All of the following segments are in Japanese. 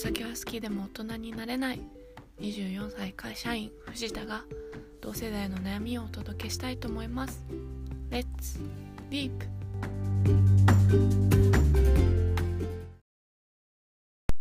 酒は好きでも大人になれない。24歳会社員。藤田が同世代の悩みをお届けしたいと思います。Let's Deep.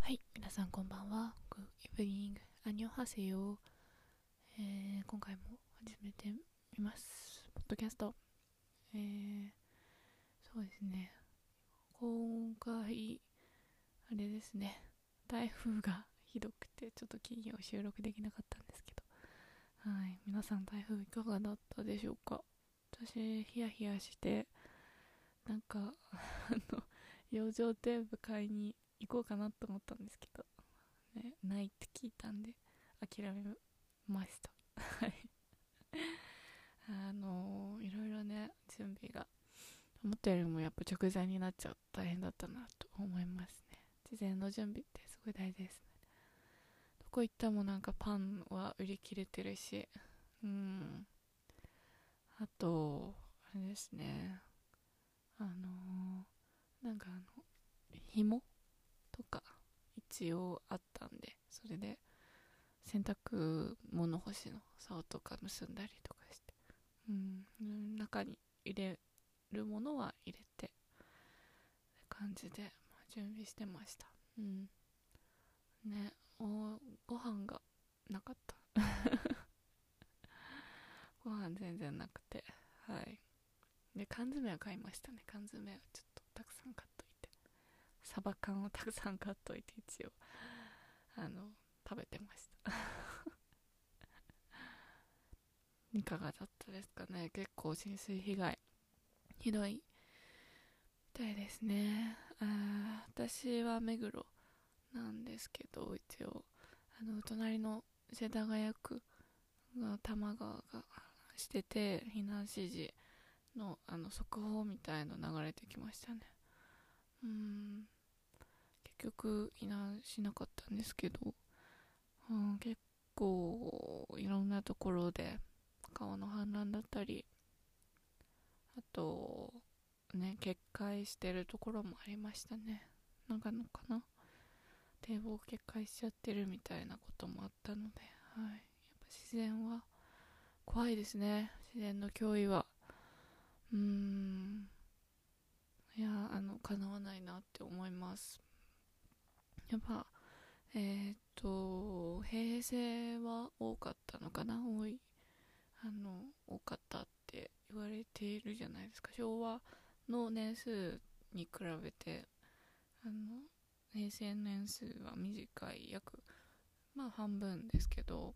はい皆さんこんばんは。Good evening アニョハセヨ、えー、今回も始めてみます。ポッドキャスト。えー、そうですね。今回あれですね。台風がひどくてちょっと金曜収録できなかったんですけど。はい皆さん台風いかがだったでしょうか？私ヒヤヒヤしてなんか あの養生テープ買いに行こうかなと思ったんですけど、ね、ないって聞いたんで諦めました。はい。あのー、いろいろね準備が思ったよりもやっぱ直前になっちゃう大変だったなと思いますね。事前の準備ってごい大事ですどこ行ってもなんかパンは売り切れてるし。うん。あとあれですね。あのー、なんかあの紐とか一応あったんでそれで洗濯物干しの竿とか結んだりとかして。うん。中に入れるものは入れてって感じで、準備してました。うん。ねおご飯がなかった。ご飯全然なくて。はい。で缶詰は買いましたね。缶詰はちょっとたくさん買っといて。サバ缶をたくさん買っといて一応。あの食べてました。いかがだったですかね。結構浸水被害。ひどいみたいですね。あ私は目黒なんですけど一応あの隣の世田谷区が多摩川がしてて避難指示のあの速報みたいの流れてきましたね。うん。結局避難しなかったんですけど、うん、結構いろんなところで川の氾濫だったりあとね決壊してるところもありましたね。長野かな。堤防決壊しちゃってるみたいなこともあったので、はい、やっぱ自然は怖いですね。自然の脅威は。うーん。いやあのかなわないなって思います。やっぱえー、っと平成は多かったのかな？多い。あの多かったって言われているじゃないですか。昭和の年数に比べて。あの平成年数は短い約まあ半分ですけど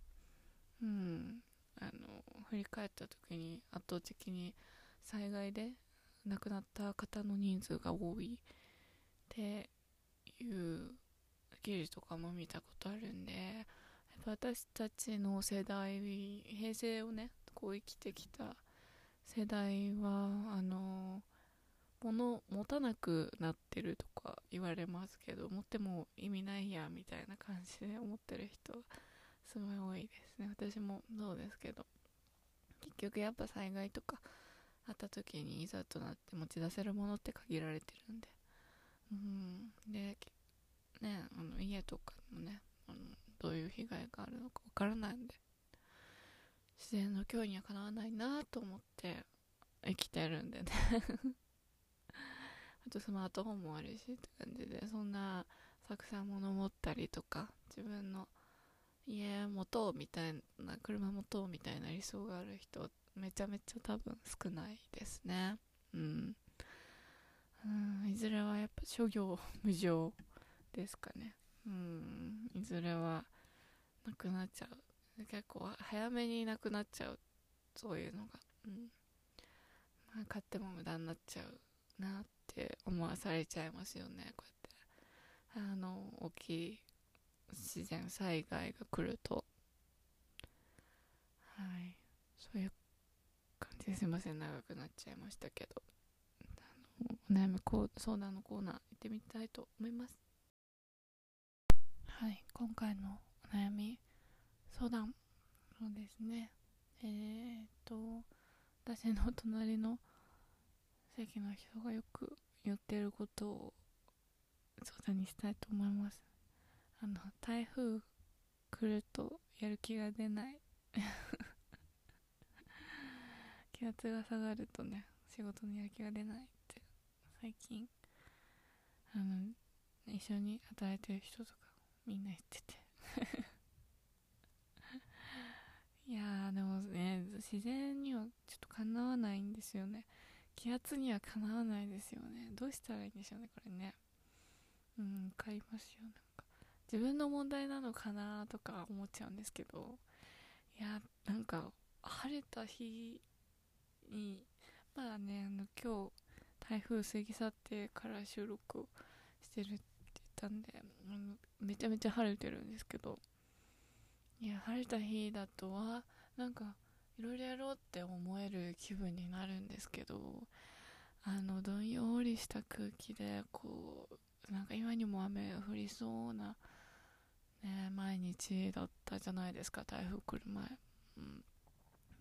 うんあの振り返った時に圧倒的に災害で亡くなった方の人数が多いっていう記事とかも見たことあるんで私たちの世代平成をねこう生きてきた世代はあの物持たなくなってるとか言われますけど持っても意味ないやみたいな感じで思ってる人すごい多いですね。私もそうですけど。結局やっぱ災害とかあった時にいざとなって持ち出せるものって限られてるんで。うん。でねあの家とかもねあのどういう被害があるのかわからないんで。自然の脅威にはかなわないなと思って生きてるんでね。あとスマートフォンもあるしって感じでそんなたくさん物持ったりとか自分の家持とうみたいな車持とうみたいな理想がある人めちゃめちゃ多分少ないですね。うん。うん。いずれはやっぱ諸行無常ですかね。うん。いずれはなくなっちゃう。結構早めになくなっちゃう。そういうのが。うん。まあ買っても無駄になっちゃう。なって思わされちゃいますよね。こうやってあの大きい自然災害が来ると。はい。そういう感じですいません。長くなっちゃいましたけど。あのお悩み相談のコーナー行ってみたいと思います。はい。今回のお悩み相談そうですね。えー、っと私の隣の席の人がよく言ってることを相談にしたいと思います。あの台風来るとやる気が出ない。気圧が下がるとね仕事にやる気が出ないって。最近あの一緒に働いてる人とかみんな言ってて。いやでもね自然にはちょっとかなわないんですよね。気圧にはかなわないですよね。どうしたらいいんでしょうねこれね。うん買いますよなんか。自分の問題なのかなとか思っちゃうんですけど。いやなんか晴れた日にまあねあの今日台風過ぎ去ってから収録してるって言ったんでめちゃめちゃ晴れてるんですけど。いや晴れた日だとはなんかいろいろやろうって思える気分になるんですけどあのどんよりした空気でこうなんか今にも雨降りそうな、ね、毎日だったじゃないですか台風来る前、うん、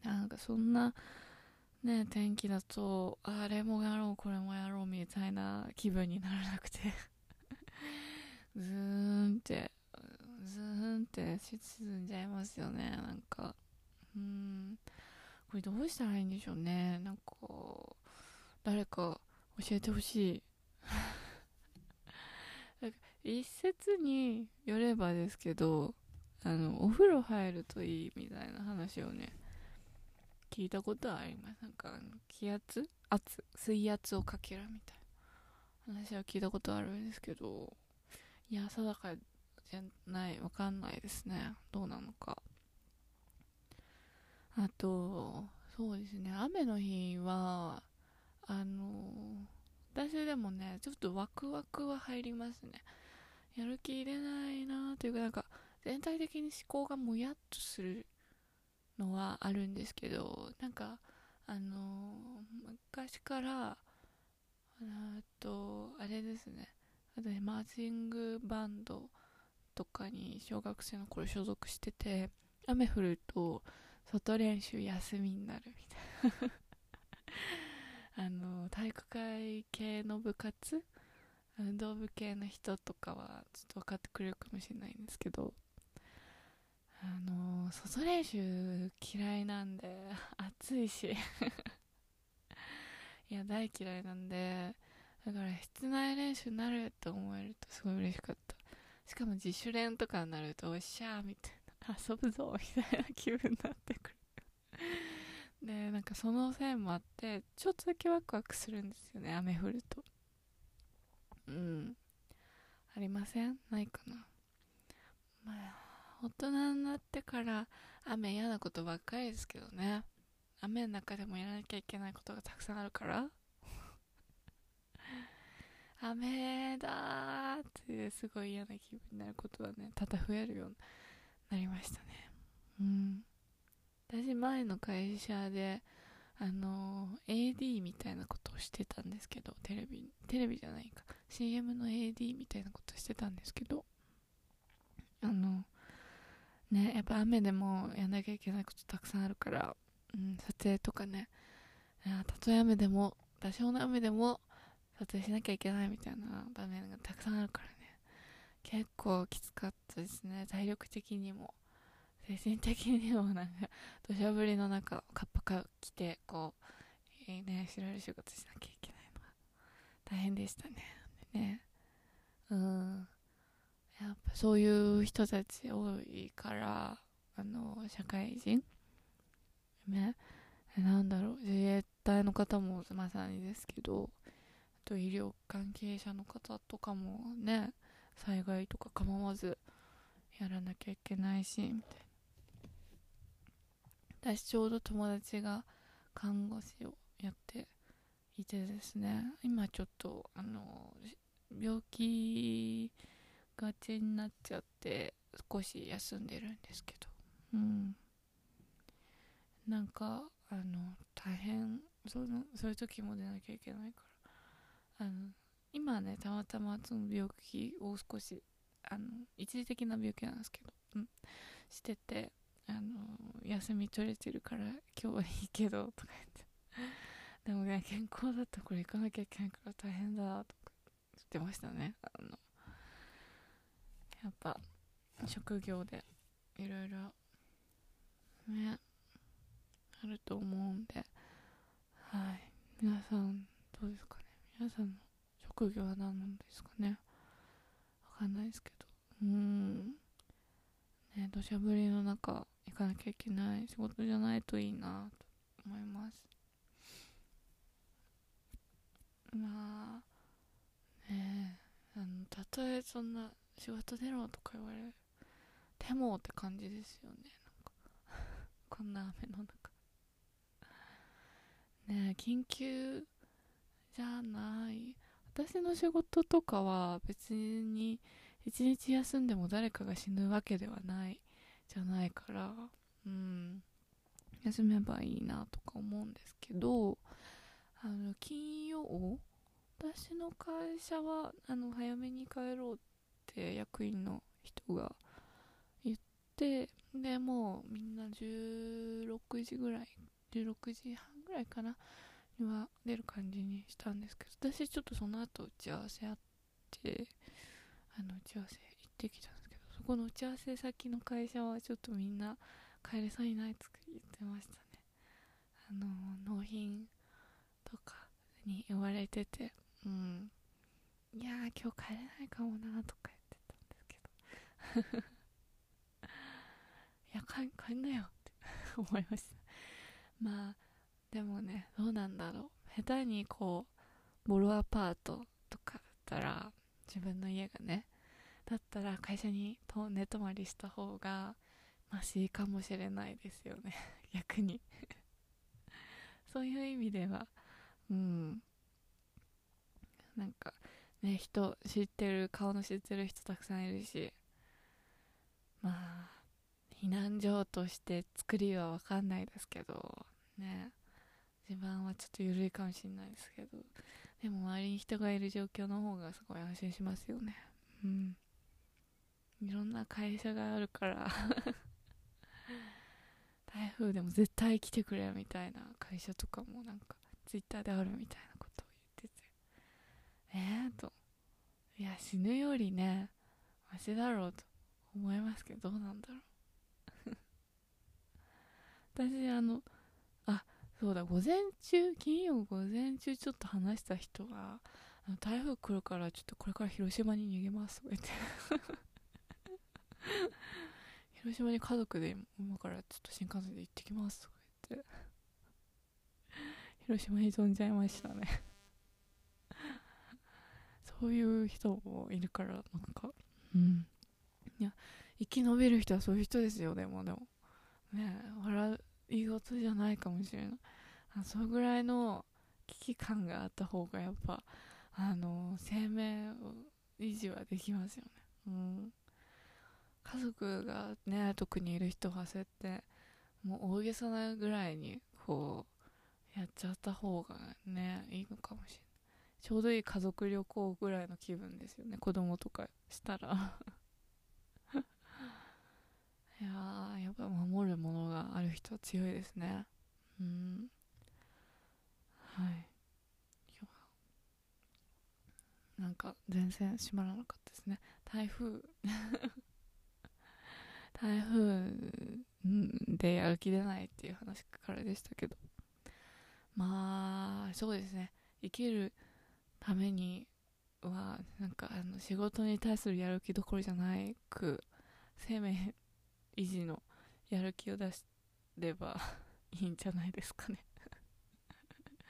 なんかそんなね天気だとあれもやろうこれもやろうみたいな気分にならなくて。ずーんってズーンって沈んじゃいますよねなんか。うん。これどうしたらいいんでしょうね。なんか誰か教えてほしい。一説によればですけどあのお風呂入るといいみたいな話をね聞いたことはあります。なんか気圧？圧？水圧をかけるみたいな話は聞いたことあるんですけどいや定かじゃない。わかんないですね。どうなのか。あとそうですね。雨の日はあの私でもねちょっとワクワクは入りますね。やる気出ないなというかなんか全体的に思考がもやっとするのはあるんですけどなんかあの昔からあとあれですね。あとねマーチングバンドとかに小学生の頃所属してて雨降ると外練習休みになるみたいな。あの体育会系の部活？運動部系の人とかはちょっと分かってくれるかもしれないんですけど。あの外練習嫌いなんで暑いし。いや大嫌いなんでだから室内練習になるって思えるとすごい嬉しかった。しかも自主練とかになるとおっしゃーみたいな。遊ぶぞみたいな気分になってくる。でなんかそのせいもあってちょっとだけワクワクするんですよね雨降ると。うん。ありません？ないかな。まあ大人になってから雨嫌なことばっかりですけどね。雨の中でもやらなきゃいけないことがたくさんあるから。雨だーってすごい嫌な気分になることはね多々増えるようになりましたね。うん。私前の会社であの AD みたいなことをしてたんですけどテレビテレビじゃないか。CM の AD みたいなことしてたんですけどあのねやっぱ雨でもやんなきゃいけないことたくさんあるから、うん、撮影とかね。たとえ雨でも多少の雨でも撮影しなきゃいけないみたいな場面がたくさんあるからね。結構きつかったですね。体力的にも。精神的にもなんか土砂降りの中カッパカ着てこういいね白い仕事しなきゃいけないのが大変でしたね。ね。うん。やっぱそういう人たち多いからあの社会人？ね。なんだろう。自衛隊の方もまさにですけどあと医療関係者の方とかもね。災害とか構わずやらなきゃいけないしみたいな。私ちょうど友達が看護師をやっていてですね今ちょっとあの病気がちになっちゃって少し休んでるんですけど。うん。なんかあの大変そのそういう時も出なきゃいけないからあの今ねたまたまその病気を少しあの一時的な病気なんですけど、うん、しててあの休み取れてるから今日はいいけどとか言って。でもね健康だったらこれ行かなきゃいけないから大変だとか言ってましたね。あのやっぱ職業でいろいろねあると思うんで。はい。皆さんどうですかね？皆さんの職業は何なんですかね。わかんないですけど。うん。ね土砂降りの中行かなきゃいけない仕事じゃないといいなと思います。まあねえあのたとえそんな仕事出ろとか言われてもって感じですよね。なんか こんな雨の中。ねえ緊急じゃない。私の仕事とかは別に一日休んでも誰かが死ぬわけではないじゃないからうん。休めばいいなとか思うんですけどあの金曜私の会社はあの早めに帰ろうって役員の人が言ってでもうみんな16時ぐらい16時半ぐらいかなは出る感じにしたんですけど私ちょっとその後打ち合わせあってあの打ち合わせ行ってきたんですけどそこの打ち合わせ先の会社はちょっとみんな帰れそうにないって言ってましたね。あの納品とかに言われててうんいやー今日帰れないかもなとか言ってたんですけど。いや帰帰んなよって思いました。まあでもねどうなんだろう。下手にこうボロアパートとかだったら自分の家がねだったら会社にと寝泊まりした方がマシかもしれないですよね。逆に。そういう意味ではうん。なんかね人知ってる顔の知ってる人たくさんいるしまあ避難所として作りは分かんないですけどね。地盤はちょっと緩いかもしれないですけどでも周りに人がいる状況の方がすごい安心しますよね。うん。いろんな会社があるから。台風でも絶対来てくれみたいな会社とかもなんかツイッターであるみたいなことを言ってて。えーと。いや死ぬよりねマシだろうと思いますけどどうなんだろう。私あのそうだ午前中金曜午前中ちょっと話した人があの台風来るからちょっとこれから広島に逃げますとか言って。広島に家族で今からちょっと新幹線で行ってきますとか言って。広島に飛んじゃいましたね。そういう人もいるからなんか。うん。いや生き延びる人はそういう人ですよでもでも。ね笑う。い事じゃないかもしれない。あそのぐらいの危機感があった方がやっぱあの生命を維持はできますよね。うん。家族がね特にいる人はそうやってもう大げさなぐらいにこうやっちゃった方がねいいのかもしれない。ちょうどいい家族旅行ぐらいの気分ですよね。子供とかしたらいやーやっぱ守るものがある人は強いですね。うん。はい。なんか全然閉まらなかったですね。台風。台風でやる気出ないっていう話からでしたけど。まあそうですね。生きるためにはなんかあの仕事に対するやる気どころじゃないく生命維持のやる気を出しればいいんじゃないですかね。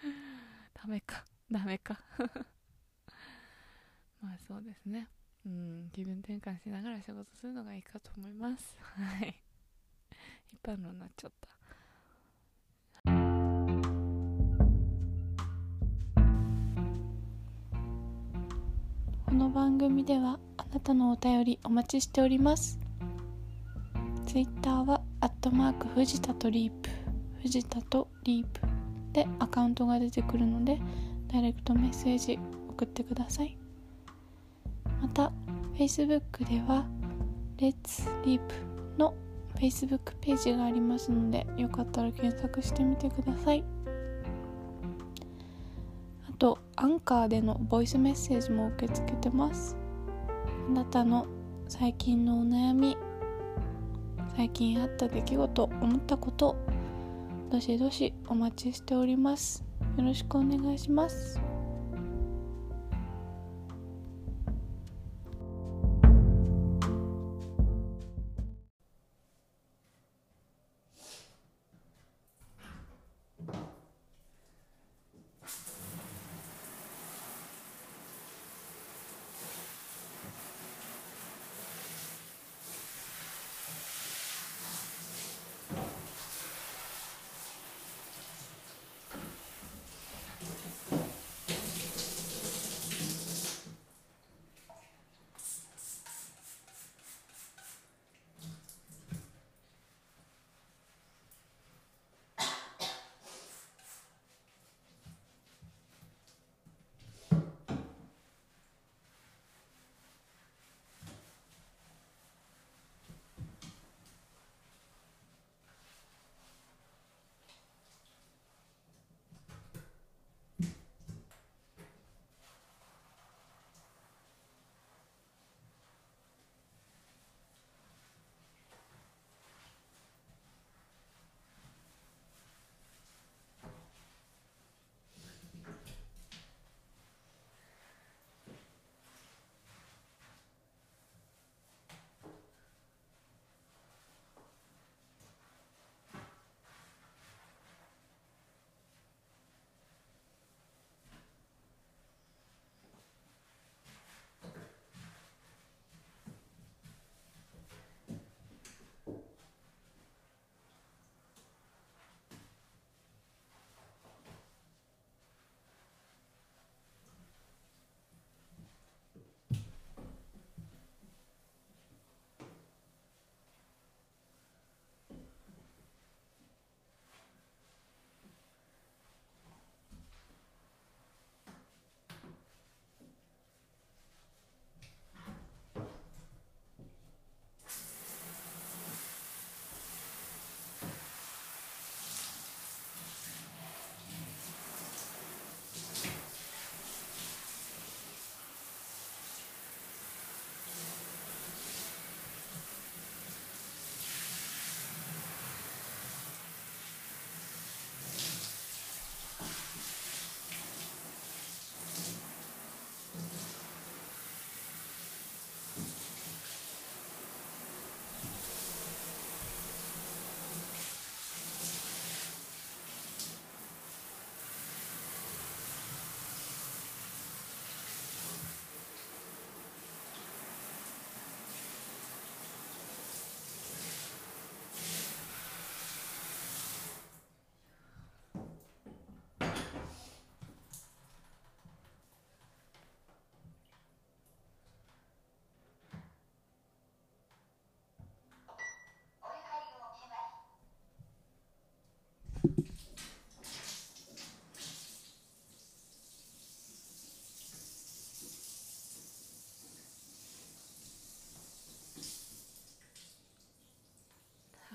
ダメか。ダメか。まあそうですね。うん気分転換しながら仕事するのがいいかと思います。はい。一般論になっちゃった。この番組ではあなたのお便りお待ちしております。ツイッターはアットマーク藤田とリープ。藤田とリープでアカウントが出てくるのでダイレクトメッセージ送ってください。また Facebook では Let's Leap の Facebook ページがありますのでよかったら検索してみてください。あとアンカーでのボイスメッセージも受け付けてます。あなたの最近のお悩み最近あった出来事思ったことどしどしお待ちしております。よろしくお願いします。は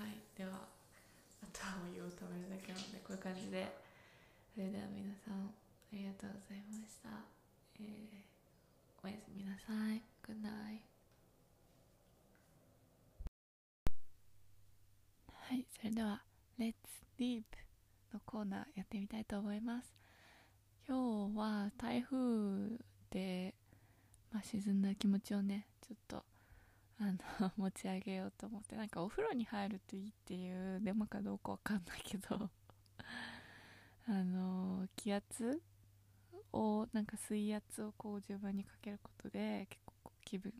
いではあとはお湯を止めるだけなのでこういう感じで。それでは皆さんありがとうございました、えー、おやすみなさい Good night はいそれでは Let's Deep のコーナーやってみたいと思います。今日は台風で、まあ、沈んだ気持ちをねちょっとあの 持ち上げようと思ってなんかお風呂に入るといいっていうデマかどうかわかんないけど あの気圧をなんか水圧をこう自分にかけることで結構気分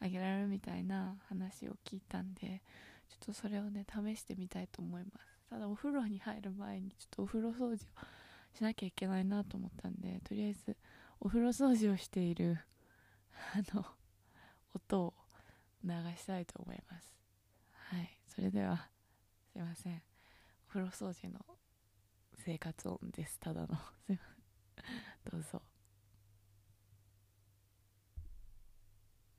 上げられるみたいな話を聞いたんでちょっとそれをね試してみたいと思います。ただお風呂に入る前にちょっとお風呂掃除をしなきゃいけないなと思ったんでとりあえずお風呂掃除をしているあの音を流したいと思います。はい。それではすいません。お風呂掃除の生活音です。ただのすいません。どうぞ。